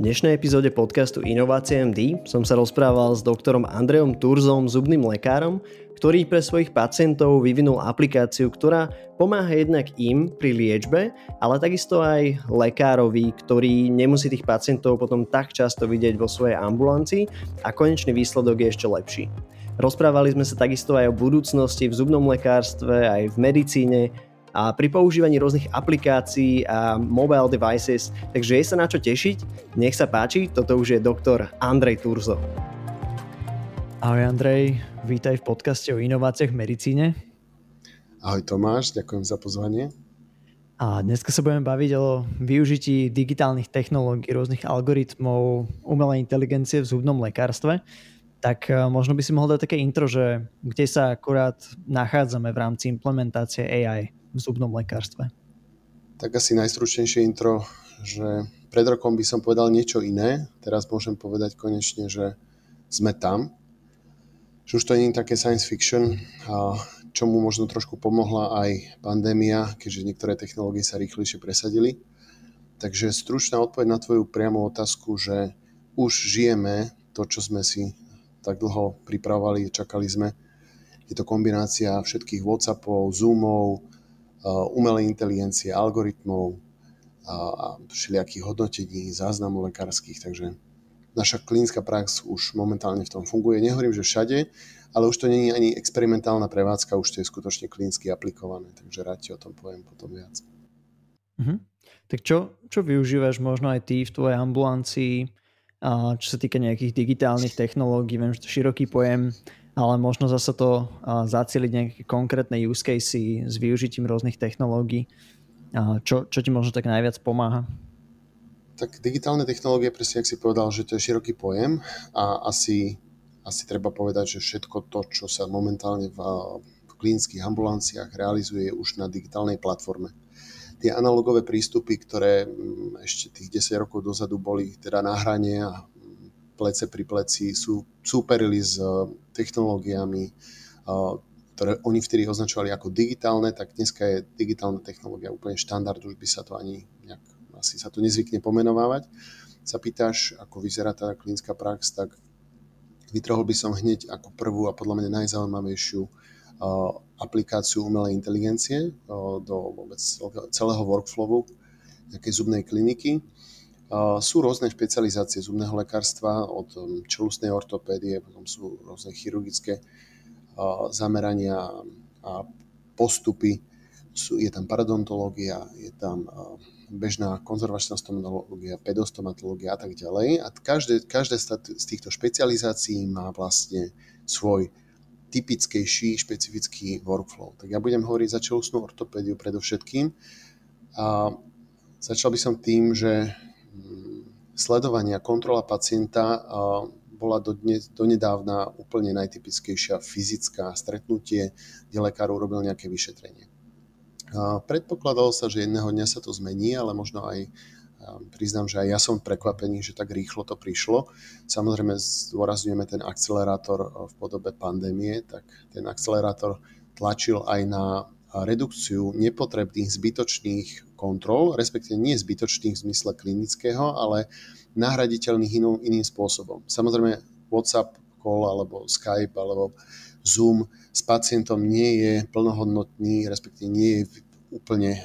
Dnešnej epizóde podcastu Inovácie MD som sa rozprával s doktorom Andreom Turzom, zubným lekárom, ktorý pre svojich pacientov vyvinul aplikáciu, ktorá pomáha jednak im pri liečbe, ale takisto aj lekárovi, ktorý nemusí tých pacientov potom tak často vidieť vo svojej ambulancii a konečný výsledok je ešte lepší. Rozprávali sme sa takisto aj o budúcnosti v zubnom lekárstve, aj v medicíne, a pri používaní rôznych aplikácií a mobile devices, takže je sa na čo tešiť. Nech sa páči, toto už je doktor Andrej Turzo. Ahoj Andrej, vítaj v podcaste o inováciách v medicíne. Ahoj Tomáš, ďakujem za pozvanie. A dneska sa budeme baviť o využití digitálnych technológií, rôznych algoritmov, umelej inteligencie v zubnom lekárstve. Tak eh, možno by si mohol dať také intro, že kde sa akurát nachádzame v rámci implementácie AI v zubnom lekárstve? Tak asi najstručnejšie intro, že pred rokom by som povedal niečo iné, teraz môžem povedať konečne, že sme tam, že už to nie je také science fiction, a čomu možno trošku pomohla aj pandémia, keďže niektoré technológie sa rýchlejšie presadili. Takže stručná odpoveď na tvoju priamu otázku, že už žijeme to, čo sme si tak dlho pripravovali, čakali sme. Je to kombinácia všetkých WhatsAppov, Zoomov, umelej inteligencie, algoritmov a všelijakých hodnotení, záznamov lekárskych, takže naša klinická prax už momentálne v tom funguje. Nehovorím, že všade, ale už to není ani experimentálna prevádzka, už to je skutočne klinicky aplikované, takže rád ti o tom poviem potom viac. Uh-huh. Tak čo, čo využívaš možno aj ty v tvojej ambulancii, čo sa týka nejakých digitálnych technológií, viem, že to široký pojem, ale možno zase to zacieliť nejaké konkrétne use casey s využitím rôznych technológií. Čo, čo ti možno tak najviac pomáha? Tak digitálne technológie, presne ak si povedal, že to je široký pojem a asi, asi treba povedať, že všetko to, čo sa momentálne v, v klinických ambulanciách realizuje už na digitálnej platforme. Tie analogové prístupy, ktoré mm, ešte tých 10 rokov dozadu boli teda na hrane a plece pri pleci sú, súperili s eh, technológiami, eh, ktoré oni vtedy označovali ako digitálne, tak dneska je digitálna technológia úplne štandard, už by sa to ani nejak, asi sa to nezvykne pomenovávať. Sa pýtaš, ako vyzerá tá klinická prax, tak vytrhol by som hneď ako prvú a podľa mňa najzaujímavejšiu uh, aplikáciu umelej inteligencie do vôbec celého workflowu nejakej zubnej kliniky. Sú rôzne špecializácie zubného lekárstva od um, čelustnej ortopédie, potom sú rôzne chirurgické zamerania a postupy. Je tam paradontológia, je tam bežná konzervačná stomatológia, pedostomatológia a tak ďalej. A každé, každé z týchto špecializácií má vlastne svoj typickejší, špecifický workflow. Tak ja budem hovoriť za čelustnú ortopédiu predovšetkým. A začal by som tým, že sledovanie a kontrola pacienta bola do dnes, donedávna úplne najtypickejšia fyzická stretnutie, kde lekár urobil nejaké vyšetrenie. Predpokladalo sa, že jedného dňa sa to zmení, ale možno aj priznám, že aj ja som prekvapený, že tak rýchlo to prišlo. Samozrejme zdôrazňujeme ten akcelerátor v podobe pandémie, tak ten akcelerátor tlačil aj na redukciu nepotrebných zbytočných kontrol, respektíve nie zbytočných v zmysle klinického, ale nahraditeľných inou, iným spôsobom. Samozrejme WhatsApp call alebo Skype alebo Zoom s pacientom nie je plnohodnotný, respektíve nie je úplne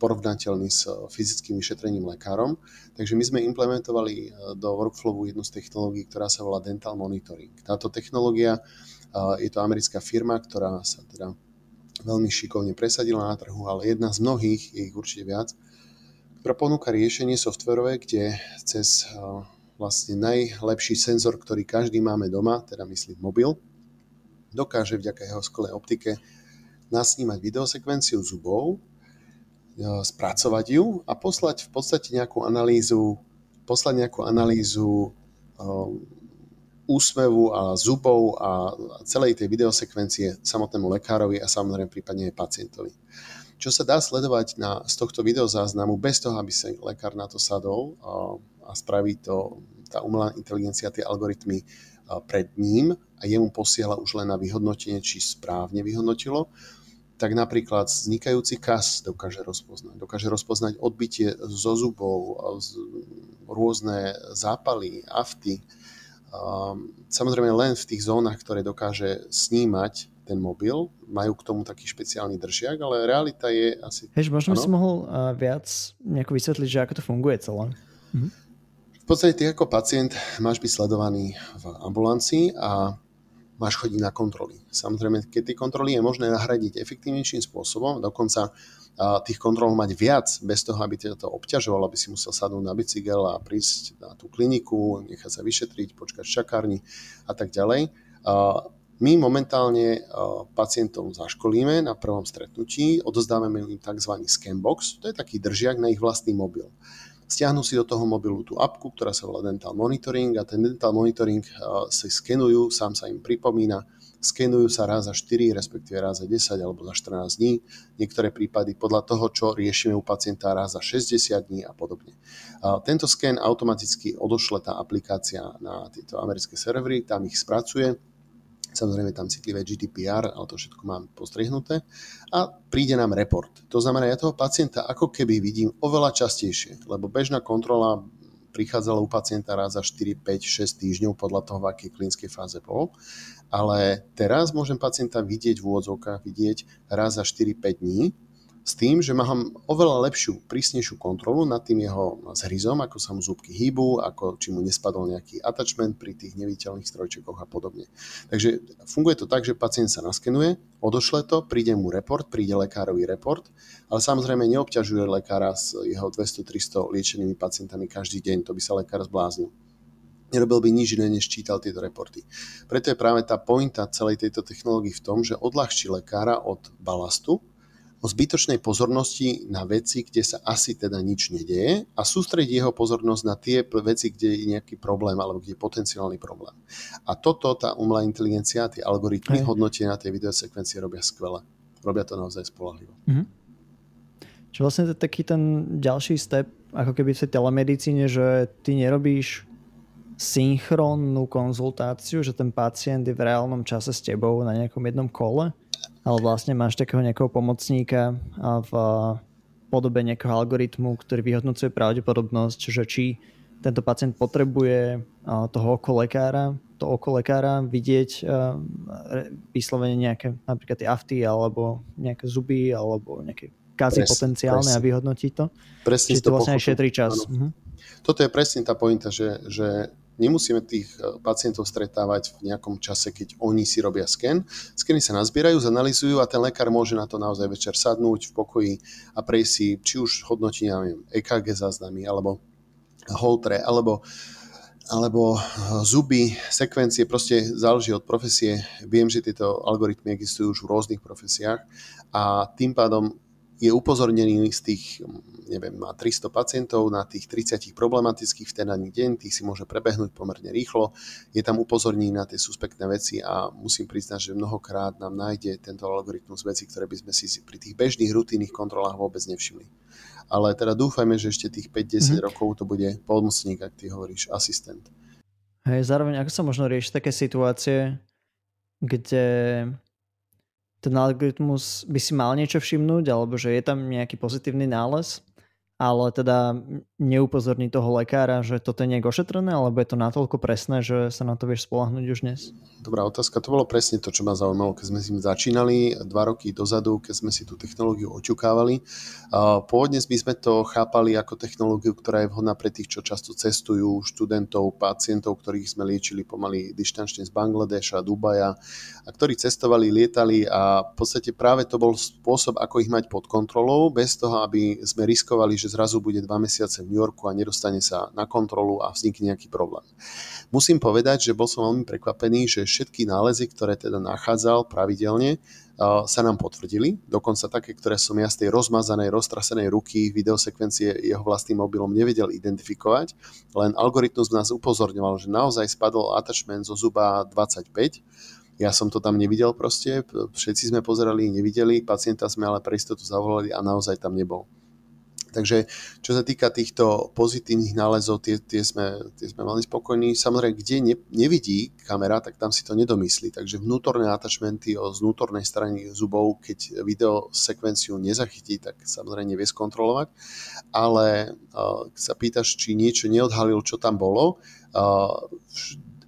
porovnateľný s fyzickým vyšetrením lekárom. Takže my sme implementovali do workflowu jednu z technológií, ktorá sa volá Dental Monitoring. Táto technológia je to americká firma, ktorá sa teda veľmi šikovne presadila na trhu, ale jedna z mnohých, je ich určite viac, ktorá ponúka riešenie softverové, kde cez vlastne najlepší senzor, ktorý každý máme doma, teda myslím mobil, dokáže vďaka jeho skvelej optike nasnímať videosekvenciu zubov, spracovať ju a poslať v podstate nejakú analýzu, poslať nejakú analýzu úsmevu a zubov a celej tej videosekvencie samotnému lekárovi a samozrejme prípadne aj pacientovi. Čo sa dá sledovať na, z tohto videozáznamu bez toho, aby sa lekár na to sadol a, a spraví to tá umelá inteligencia, tie algoritmy pred ním a jemu posiela už len na vyhodnotenie, či správne vyhodnotilo, tak napríklad vznikajúci kas dokáže rozpoznať. Dokáže rozpoznať odbitie zo zubov, rôzne zápaly, afty. Samozrejme len v tých zónach, ktoré dokáže snímať ten mobil, majú k tomu taký špeciálny držiak, ale realita je asi... Hež, možno by si mohol viac nejako vysvetliť, že ako to funguje celé. Mhm. V podstate ty ako pacient máš byť sledovaný v ambulancii a máš chodiť na kontroly. Samozrejme, keď tie kontroly je možné nahradiť efektívnejším spôsobom, dokonca tých kontrol mať viac, bez toho, aby ťa to obťažovalo, aby si musel sadnúť na bicykel a prísť na tú kliniku, nechať sa vyšetriť, počkať v čakárni a tak ďalej. My momentálne pacientov zaškolíme na prvom stretnutí, odozdávame im tzv. scanbox, to je taký držiak na ich vlastný mobil. Stiahnu si do toho mobilu tú apku, ktorá sa volá Dental Monitoring a ten Dental Monitoring si skenujú, sám sa im pripomína, skenujú sa raz za 4, respektíve raz za 10 alebo za 14 dní. Niektoré prípady podľa toho, čo riešime u pacienta raz za 60 dní a podobne. Tento sken automaticky odošle tá aplikácia na tieto americké servery, tam ich spracuje, Samozrejme tam citlivé GDPR, ale to všetko mám postrihnuté. A príde nám report. To znamená, ja toho pacienta ako keby vidím oveľa častejšie, lebo bežná kontrola prichádzala u pacienta raz za 4, 5, 6 týždňov podľa toho, v akej klinickej fáze bol ale teraz môžem pacienta vidieť v úvodzovkách, vidieť raz za 4-5 dní, s tým, že mám oveľa lepšiu, prísnejšiu kontrolu nad tým jeho zhryzom, ako sa mu zúbky hýbu, ako či mu nespadol nejaký attachment pri tých neviditeľných strojčekoch a podobne. Takže funguje to tak, že pacient sa naskenuje, odošle to, príde mu report, príde lekárový report, ale samozrejme neobťažuje lekára s jeho 200-300 liečenými pacientami každý deň, to by sa lekár zbláznil nerobil by nič iné, než čítal tieto reporty. Preto je práve tá pointa celej tejto technológie v tom, že odľahčí lekára od balastu, o zbytočnej pozornosti na veci, kde sa asi teda nič nedieje a sústrediť jeho pozornosť na tie veci, kde je nejaký problém alebo kde je potenciálny problém. A toto tá umelá inteligencia, tie algoritmy hodnotenia tej videosekvencie robia skvele. Robia to naozaj spolahlivo. Mm-hmm. Čo vlastne to je taký ten ďalší step, ako keby v tej telemedicíne, že ty nerobíš synchrónnu konzultáciu, že ten pacient je v reálnom čase s tebou na nejakom jednom kole, ale vlastne máš takého nejakého pomocníka v podobe nejakého algoritmu, ktorý vyhodnocuje pravdepodobnosť, že či tento pacient potrebuje toho okolekára, to okolekára vidieť vyslovene nejaké napríklad tie afty alebo nejaké zuby alebo nejaké kazy presne, potenciálne presne. a vyhodnotiť to. Presne Čiže to vlastne aj šetrí čas. Mhm. Toto je presne tá pointa, že, že Nemusíme tých e, pacientov stretávať v nejakom čase, keď oni si robia sken. Skeny sa nazbierajú, zanalizujú a ten lekár môže na to naozaj večer sadnúť v pokoji a prejsť si či už hodnotí, neviem, EKG záznamy, alebo Holtre, alebo alebo e, zuby, sekvencie, proste záleží od profesie. Viem, že tieto algoritmy existujú už v rôznych profesiách a tým pádom je upozornený z tých, neviem, má 300 pacientov na tých 30 problematických v ten daný deň, tých si môže prebehnúť pomerne rýchlo, je tam upozornený na tie suspektné veci a musím priznať, že mnohokrát nám nájde tento algoritmus veci, ktoré by sme si pri tých bežných rutinných kontrolách vôbec nevšimli. Ale teda dúfajme, že ešte tých 5-10 mm-hmm. rokov to bude pomocník, ak ty hovoríš, asistent. Hej, zároveň ako sa možno rieši také situácie, kde ten algoritmus by si mal niečo všimnúť, alebo že je tam nejaký pozitívny nález, ale teda neupozorní toho lekára, že toto je nejak ošetrené, alebo je to natoľko presné, že sa na to vieš spolahnuť už dnes? Dobrá otázka. To bolo presne to, čo ma zaujímalo, keď sme s tým začínali dva roky dozadu, keď sme si tú technológiu oťukávali. Pôvodne by sme to chápali ako technológiu, ktorá je vhodná pre tých, čo často cestujú, študentov, pacientov, ktorých sme liečili pomaly dištančne z Bangladeša, Dubaja, a ktorí cestovali, lietali a v podstate práve to bol spôsob, ako ich mať pod kontrolou, bez toho, aby sme riskovali, že zrazu bude dva mesiace v New Yorku a nedostane sa na kontrolu a vznikne nejaký problém. Musím povedať, že bol som veľmi prekvapený, že všetky nálezy, ktoré teda nachádzal pravidelne, sa nám potvrdili. Dokonca také, ktoré som ja z tej rozmazanej, roztrasenej ruky videosekvencie jeho vlastným mobilom nevedel identifikovať. Len algoritmus nás upozorňoval, že naozaj spadol attachment zo zuba 25 ja som to tam nevidel proste, všetci sme pozerali, nevideli, pacienta sme ale pre istotu zavolali a naozaj tam nebol. Takže čo sa týka týchto pozitívnych nálezov, tie, tie, sme, tie sme mali spokojní. Samozrejme, kde ne, nevidí kamera, tak tam si to nedomyslí. Takže vnútorné attachmenty o vnútornej strany zubov, keď video sekvenciu nezachytí, tak samozrejme nevie skontrolovať. Ale uh, sa pýtaš, či niečo neodhalil, čo tam bolo, uh,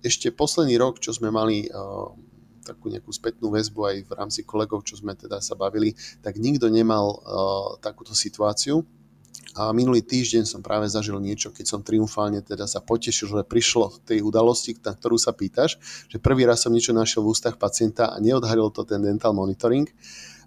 ešte posledný rok, čo sme mali uh, takú nejakú spätnú väzbu aj v rámci kolegov, čo sme teda sa bavili, tak nikto nemal uh, takúto situáciu a minulý týždeň som práve zažil niečo, keď som triumfálne teda sa potešil, že prišlo tej udalosti, na ktorú sa pýtaš, že prvý raz som niečo našiel v ústach pacienta a neodhalil to ten dental monitoring,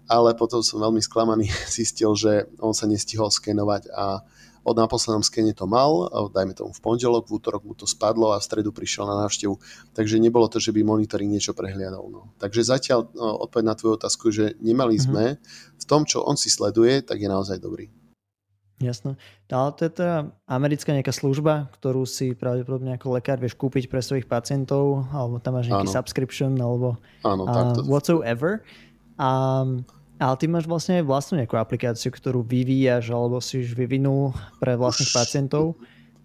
ale potom som veľmi sklamaný zistil, že on sa nestihol skenovať a od na poslednom skene to mal, dajme tomu v pondelok, v útorok mu to spadlo a v stredu prišiel na návštevu. Takže nebolo to, že by monitoring niečo prehliadol. No. Takže zatiaľ no, odpoveď na tvoju otázku, že nemali mhm. sme v tom, čo on si sleduje, tak je naozaj dobrý. Jasno. Ale to je teda americká nejaká služba, ktorú si pravdepodobne ako lekár vieš kúpiť pre svojich pacientov, alebo tam máš nejaký Áno. subscription, alebo Áno, uh, whatsoever. A, ale ty máš vlastne vlastnú nejakú aplikáciu, ktorú vyvíjaš, alebo si už vyvinul pre vlastných pacientov.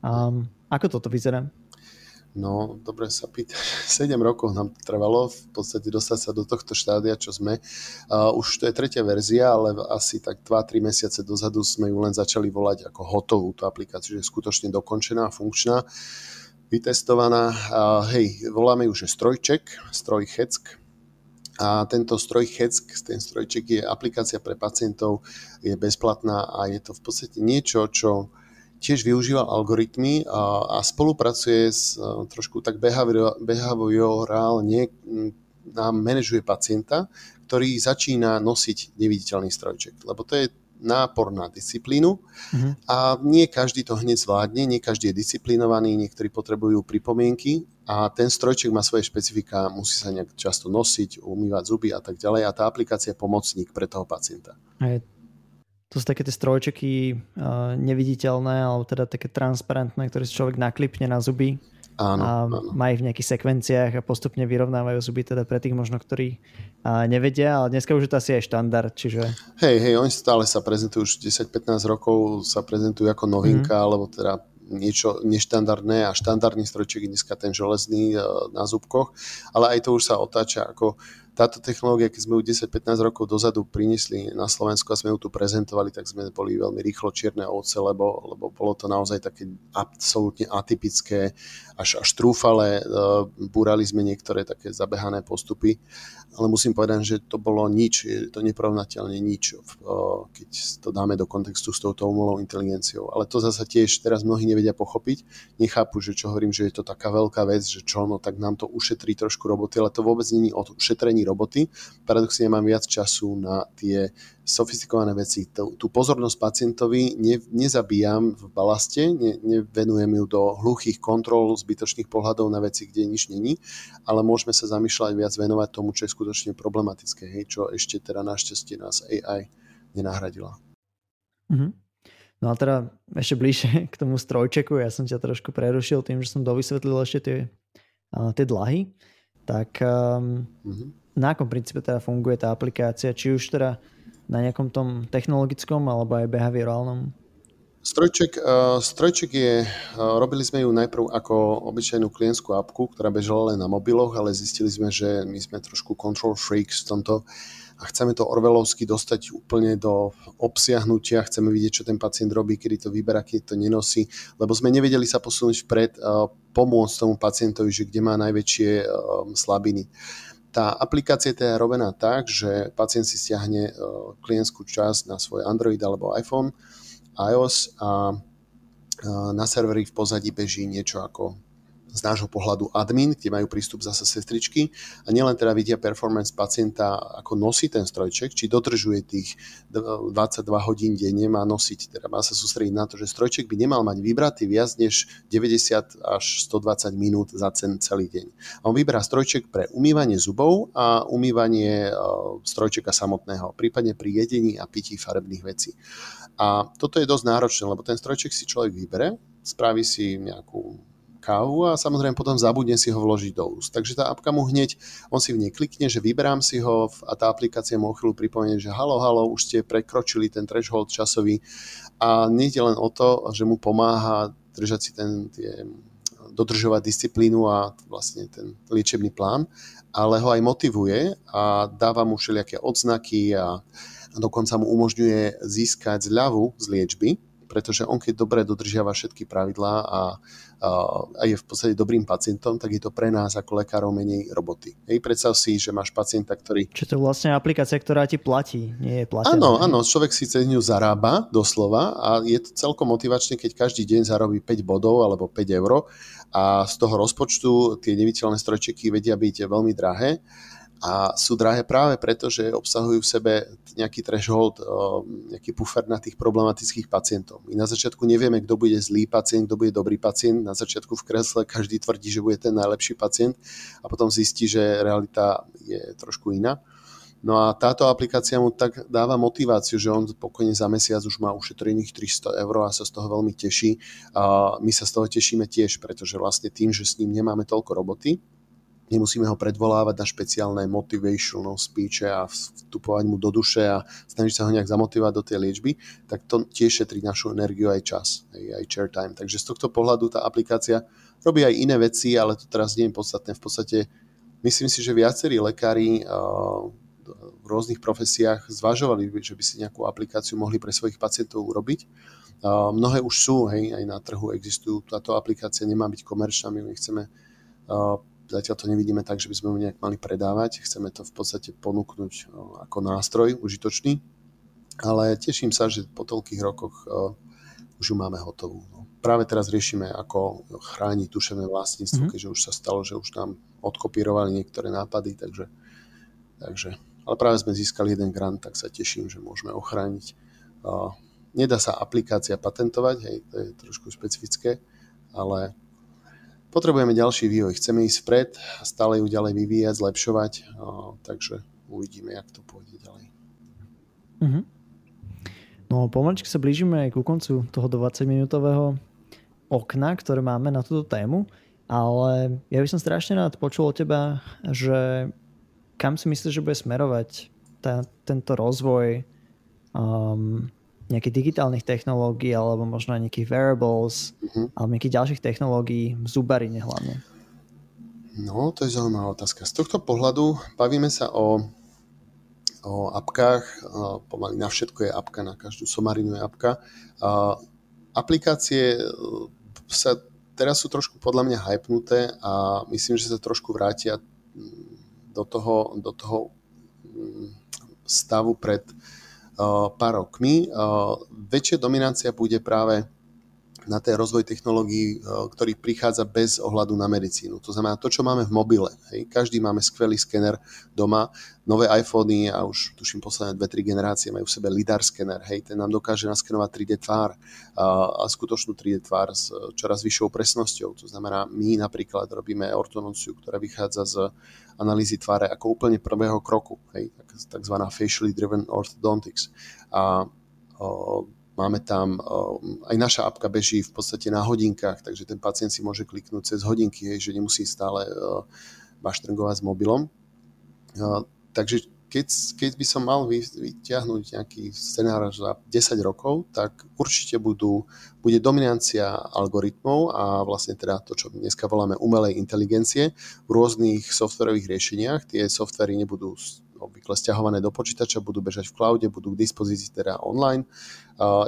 Um, ako toto vyzerá? No, dobre sa pýta. 7 rokov nám trvalo v podstate dostať sa do tohto štádia, čo sme. Uh, už to je tretia verzia, ale asi tak 2-3 mesiace dozadu sme ju len začali volať ako hotovú tú aplikáciu, že je skutočne dokončená, funkčná, vytestovaná. Uh, hej, voláme ju, že strojček, stroj Heck. A tento stroj Heck, ten strojček je aplikácia pre pacientov, je bezplatná a je to v podstate niečo, čo tiež využíva algoritmy a, a spolupracuje s a, trošku tak behaviorálne nám manažuje pacienta, ktorý začína nosiť neviditeľný strojček. Lebo to je nápor na disciplínu uh-huh. a nie každý to hneď zvládne, nie každý je disciplinovaný, niektorí potrebujú pripomienky a ten strojček má svoje špecifika, musí sa nejak často nosiť, umývať zuby a tak ďalej a tá aplikácia je pomocník pre toho pacienta. A je to sú také tie strojčeky uh, neviditeľné, alebo teda také transparentné, ktoré si človek naklipne na zuby áno, a áno. má ich v nejakých sekvenciách a postupne vyrovnávajú zuby teda pre tých možno, ktorí uh, nevedia, ale dneska už je to asi aj štandard, čiže... Hej, hej, oni stále sa prezentujú, už 10-15 rokov sa prezentujú ako novinka, mm. alebo teda niečo neštandardné a štandardný strojček je dneska ten železný uh, na zubkoch, ale aj to už sa otáča ako táto technológia, keď sme ju 10-15 rokov dozadu priniesli na Slovensku a sme ju tu prezentovali, tak sme boli veľmi rýchlo čierne ovce, lebo, lebo bolo to naozaj také absolútne atypické, až, až trúfale, uh, búrali sme niektoré také zabehané postupy, ale musím povedať, že to bolo nič, je to neporovnateľne nič, uh, keď to dáme do kontextu s touto umelou inteligenciou. Ale to zase tiež teraz mnohí nevedia pochopiť, nechápu, že čo hovorím, že je to taká veľká vec, že čo, no tak nám to ušetrí trošku roboty, ale to vôbec není o ušetrení roboty. Paradoxne mám viac času na tie sofistikované veci. Tú, tú pozornosť pacientovi ne, nezabíjam v balaste, ne, nevenujem ju do hluchých kontrol, zbytočných pohľadov na veci, kde nič není, ale môžeme sa zamýšľať viac venovať tomu, čo je skutočne problematické, hej, čo ešte teda našťastie nás AI nenahradila. Mm-hmm. No a teda ešte bližšie k tomu strojčeku, ja som ťa trošku prerušil tým, že som dovysvetlil ešte tie, tie dlahy, tak um, mm-hmm na akom princípe teda funguje tá aplikácia, či už teda na nejakom tom technologickom alebo aj behaviorálnom? Strojček, uh, strojček je, uh, robili sme ju najprv ako obyčajnú klientskú apku, ktorá bežala len na mobiloch, ale zistili sme, že my sme trošku control freaks v tomto a chceme to orvelovsky dostať úplne do obsiahnutia, chceme vidieť, čo ten pacient robí, kedy to vyberá, keď to nenosí, lebo sme nevedeli sa posunúť vpred, uh, pomôcť tomu pacientovi, že kde má najväčšie slabiny. Tá aplikácia je teda robená tak, že pacient si stiahne e, klientskú časť na svoj Android alebo iPhone, iOS a e, na serveri v pozadí beží niečo ako z nášho pohľadu admin, kde majú prístup zase sestričky a nielen teda vidia performance pacienta, ako nosí ten strojček, či dodržuje tých 22 hodín denne, má nosiť, teda má sa sústrediť na to, že strojček by nemal mať vybratý viac než 90 až 120 minút za ten celý deň. A on vyberá strojček pre umývanie zubov a umývanie e, strojčeka samotného, prípadne pri jedení a pití farebných vecí. A toto je dosť náročné, lebo ten strojček si človek vybere, spraví si nejakú kávu a samozrejme potom zabudne si ho vložiť do úst. Takže tá apka mu hneď, on si v nej klikne, že vyberám si ho a tá aplikácia mu o chvíľu pripomenie, že halo, halo, už ste prekročili ten threshold časový a nie je len o to, že mu pomáha držať si ten, tie, dodržovať disciplínu a vlastne ten liečebný plán, ale ho aj motivuje a dáva mu všelijaké odznaky a dokonca mu umožňuje získať zľavu z liečby, pretože on keď dobre dodržiava všetky pravidlá a, a je v podstate dobrým pacientom, tak je to pre nás ako lekárov menej roboty. Hej, predstav si, že máš pacienta, ktorý... Čiže to je vlastne aplikácia, ktorá ti platí, nie je platená. Áno, áno, človek si cez ňu zarába doslova a je to celkom motivačné, keď každý deň zarobí 5 bodov alebo 5 eur a z toho rozpočtu tie neviditeľné strojčeky vedia byť veľmi drahé a sú drahé práve preto, že obsahujú v sebe nejaký threshold, nejaký puffer na tých problematických pacientov. My na začiatku nevieme, kto bude zlý pacient, kto bude dobrý pacient. Na začiatku v kresle každý tvrdí, že bude ten najlepší pacient a potom zistí, že realita je trošku iná. No a táto aplikácia mu tak dáva motiváciu, že on pokojne za mesiac už má ušetrených 300 eur a sa z toho veľmi teší. A my sa z toho tešíme tiež, pretože vlastne tým, že s ním nemáme toľko roboty, nemusíme ho predvolávať na špeciálne motivational speeche a vstupovať mu do duše a snažiť sa ho nejak zamotivovať do tej liečby, tak to tiež šetrí našu energiu aj čas, aj, aj chair time. Takže z tohto pohľadu tá aplikácia robí aj iné veci, ale to teraz nie je podstatné. V podstate myslím si, že viacerí lekári v rôznych profesiách zvažovali, že by si nejakú aplikáciu mohli pre svojich pacientov urobiť. Mnohé už sú, hej, aj na trhu existujú. Táto aplikácia nemá byť komerčná, my chceme zatiaľ to nevidíme tak, že by sme ju nejak mali predávať. Chceme to v podstate ponúknuť ako nástroj užitočný, ale teším sa, že po toľkých rokoch už ju máme hotovú. No. Práve teraz riešime, ako chrániť duševné vlastníctvo, mm-hmm. keďže už sa stalo, že už nám odkopírovali niektoré nápady, takže, takže ale práve sme získali jeden grant, tak sa teším, že môžeme ochrániť. Nedá sa aplikácia patentovať, hej, to je trošku špecifické, ale potrebujeme ďalší vývoj. Chceme ísť vpred stále ju ďalej vyvíjať, zlepšovať, takže uvidíme, jak to pôjde ďalej. Mm-hmm. No pomaličky sa blížime ku koncu toho 20-minútového okna, ktoré máme na túto tému, ale ja by som strašne rád počul od teba, že kam si myslíš, že bude smerovať tá, tento rozvoj um, nejakých digitálnych technológií alebo možno aj nejakých wearables uh-huh. alebo nejakých ďalších technológií v zubarine hlavne? No, to je zaujímavá otázka. Z tohto pohľadu bavíme sa o, o apkách, pomaly na všetko je apka, na každú somarinu je apka. Aplikácie e, sa teraz sú trošku podľa mňa hypnuté a myslím, že sa trošku vrátia do toho, do toho stavu pred Eh, pár rokmi. Väčšia dominancia bude práve na ten rozvoj technológií, eh, ktorý prichádza bez ohľadu na medicínu. To znamená to, čo máme v mobile. Hej. Každý máme skvelý skener doma. Nové iPhony a už tuším posledné dve, tri generácie majú v sebe lidar skener. Hej. Ten nám dokáže naskenovať 3D tvár a skutočnú 3D tvár s čoraz vyššou presnosťou. To znamená, my napríklad robíme ortononciu, ktorá vychádza z analýzy tváre ako úplne prvého kroku. Hej. Takzvaná facially driven orthodontics. A o, Máme tam, aj naša apka beží v podstate na hodinkách, takže ten pacient si môže kliknúť cez hodinky, že nemusí stále baštrngovať s mobilom. Takže keď, keď by som mal vyťahnuť nejaký scenár za 10 rokov, tak určite budú, bude dominancia algoritmov a vlastne teda to, čo dneska voláme umelej inteligencie v rôznych softwarových riešeniach. Tie softvery nebudú obvykle stiahované do počítača, budú bežať v cloude, budú k dispozícii teda online.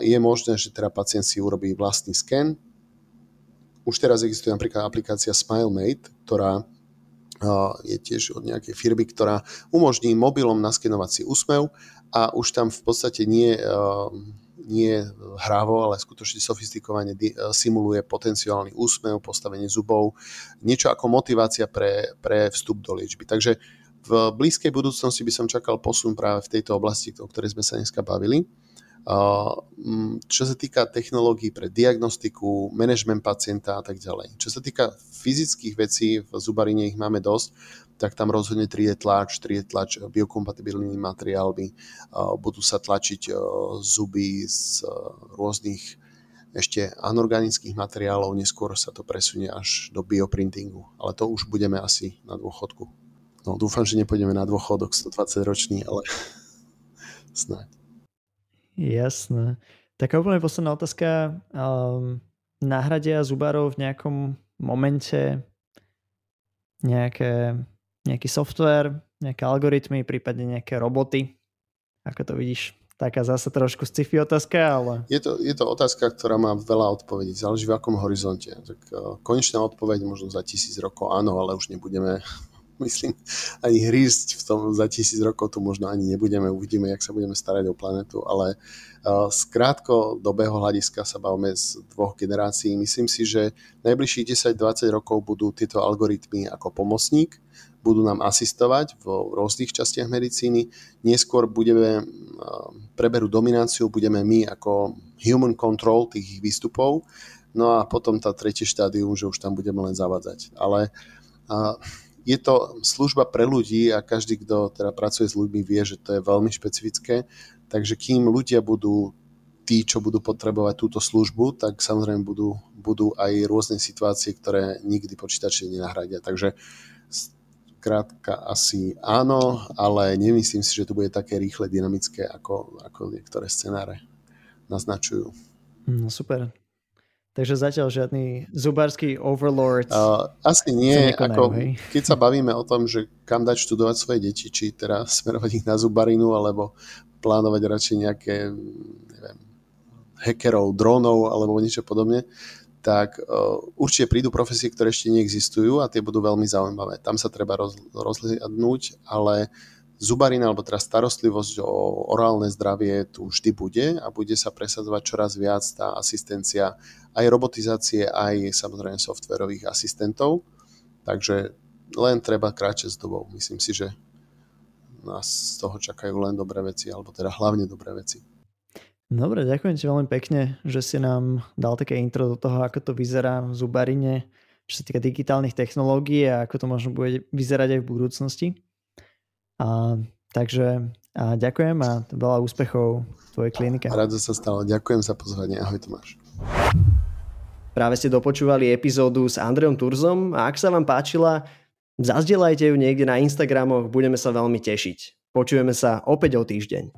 Je možné, že teda pacient si urobí vlastný sken. Už teraz existuje napríklad aplikácia SmileMate, ktorá je tiež od nejakej firmy, ktorá umožní mobilom naskenovať si úsmev a už tam v podstate nie, nie hrávo, ale skutočne sofistikovane simuluje potenciálny úsmev, postavenie zubov, niečo ako motivácia pre, pre vstup do liečby. Takže v blízkej budúcnosti by som čakal posun práve v tejto oblasti, o ktorej sme sa dneska bavili. Čo sa týka technológií pre diagnostiku, management pacienta a tak ďalej. Čo sa týka fyzických vecí, v zubarine ich máme dosť, tak tam rozhodne 3D tlač, 3D tlač biokompatibilnými materiálmi, budú sa tlačiť zuby z rôznych ešte anorganických materiálov, neskôr sa to presunie až do bioprintingu. Ale to už budeme asi na dôchodku. No dúfam, že nepôjdeme na dôchodok 120 ročný, ale snáď. Jasné. Taká úplne posledná otázka. Um, nahradia zubárov v nejakom momente nejaké, nejaký software, nejaké algoritmy, prípadne nejaké roboty? Ako to vidíš? taká zase trošku sci-fi otázka, ale... Je to, je to otázka, ktorá má veľa odpovedí, záleží v akom horizonte. Tak uh, konečná odpoveď možno za tisíc rokov áno, ale už nebudeme, myslím, ani hrísť v tom za tisíc rokov, tu možno ani nebudeme, uvidíme, jak sa budeme starať o planetu, ale uh, z krátkodobého hľadiska sa bavíme z dvoch generácií. Myslím si, že najbližších 10-20 rokov budú tieto algoritmy ako pomocník, budú nám asistovať v rôznych častiach medicíny. Neskôr budeme, preberú dominanciu, budeme my ako human control tých výstupov, no a potom tá tretie štádium, že už tam budeme len zavádzať. Ale je to služba pre ľudí a každý, kto teda pracuje s ľuďmi, vie, že to je veľmi špecifické. Takže kým ľudia budú tí, čo budú potrebovať túto službu, tak samozrejme budú, budú aj rôzne situácie, ktoré nikdy počítače nenahradia. Takže Krátka asi áno, ale nemyslím si, že to bude také rýchle, dynamické, ako, ako niektoré scenáre naznačujú. No super. Takže zatiaľ žiadny zubársky overlord. Uh, asi nie. Ako, keď sa bavíme o tom, že kam dať študovať svoje deti, či teraz smerovať ich na zubarinu, alebo plánovať radšej nejaké neviem, hackerov, dronov alebo niečo podobne, tak uh, určite prídu profesie, ktoré ešte neexistujú a tie budú veľmi zaujímavé. Tam sa treba roz, rozhľadnúť, ale zubarina alebo teda starostlivosť o orálne zdravie tu vždy bude a bude sa presadzovať čoraz viac tá asistencia aj robotizácie, aj samozrejme softverových asistentov. Takže len treba kráčať s dobou. Myslím si, že nás z toho čakajú len dobré veci, alebo teda hlavne dobré veci. Dobre, ďakujem ti veľmi pekne, že si nám dal také intro do toho, ako to vyzerá v zubarine, čo sa týka digitálnych technológií a ako to možno bude vyzerať aj v budúcnosti. A, takže a ďakujem a veľa úspechov v tvojej klinike. Rado sa stalo. Ďakujem za pozvanie. Ahoj Tomáš. Práve ste dopočúvali epizódu s Andreom Turzom a ak sa vám páčila, zazdieľajte ju niekde na Instagramoch, budeme sa veľmi tešiť. Počujeme sa opäť o týždeň.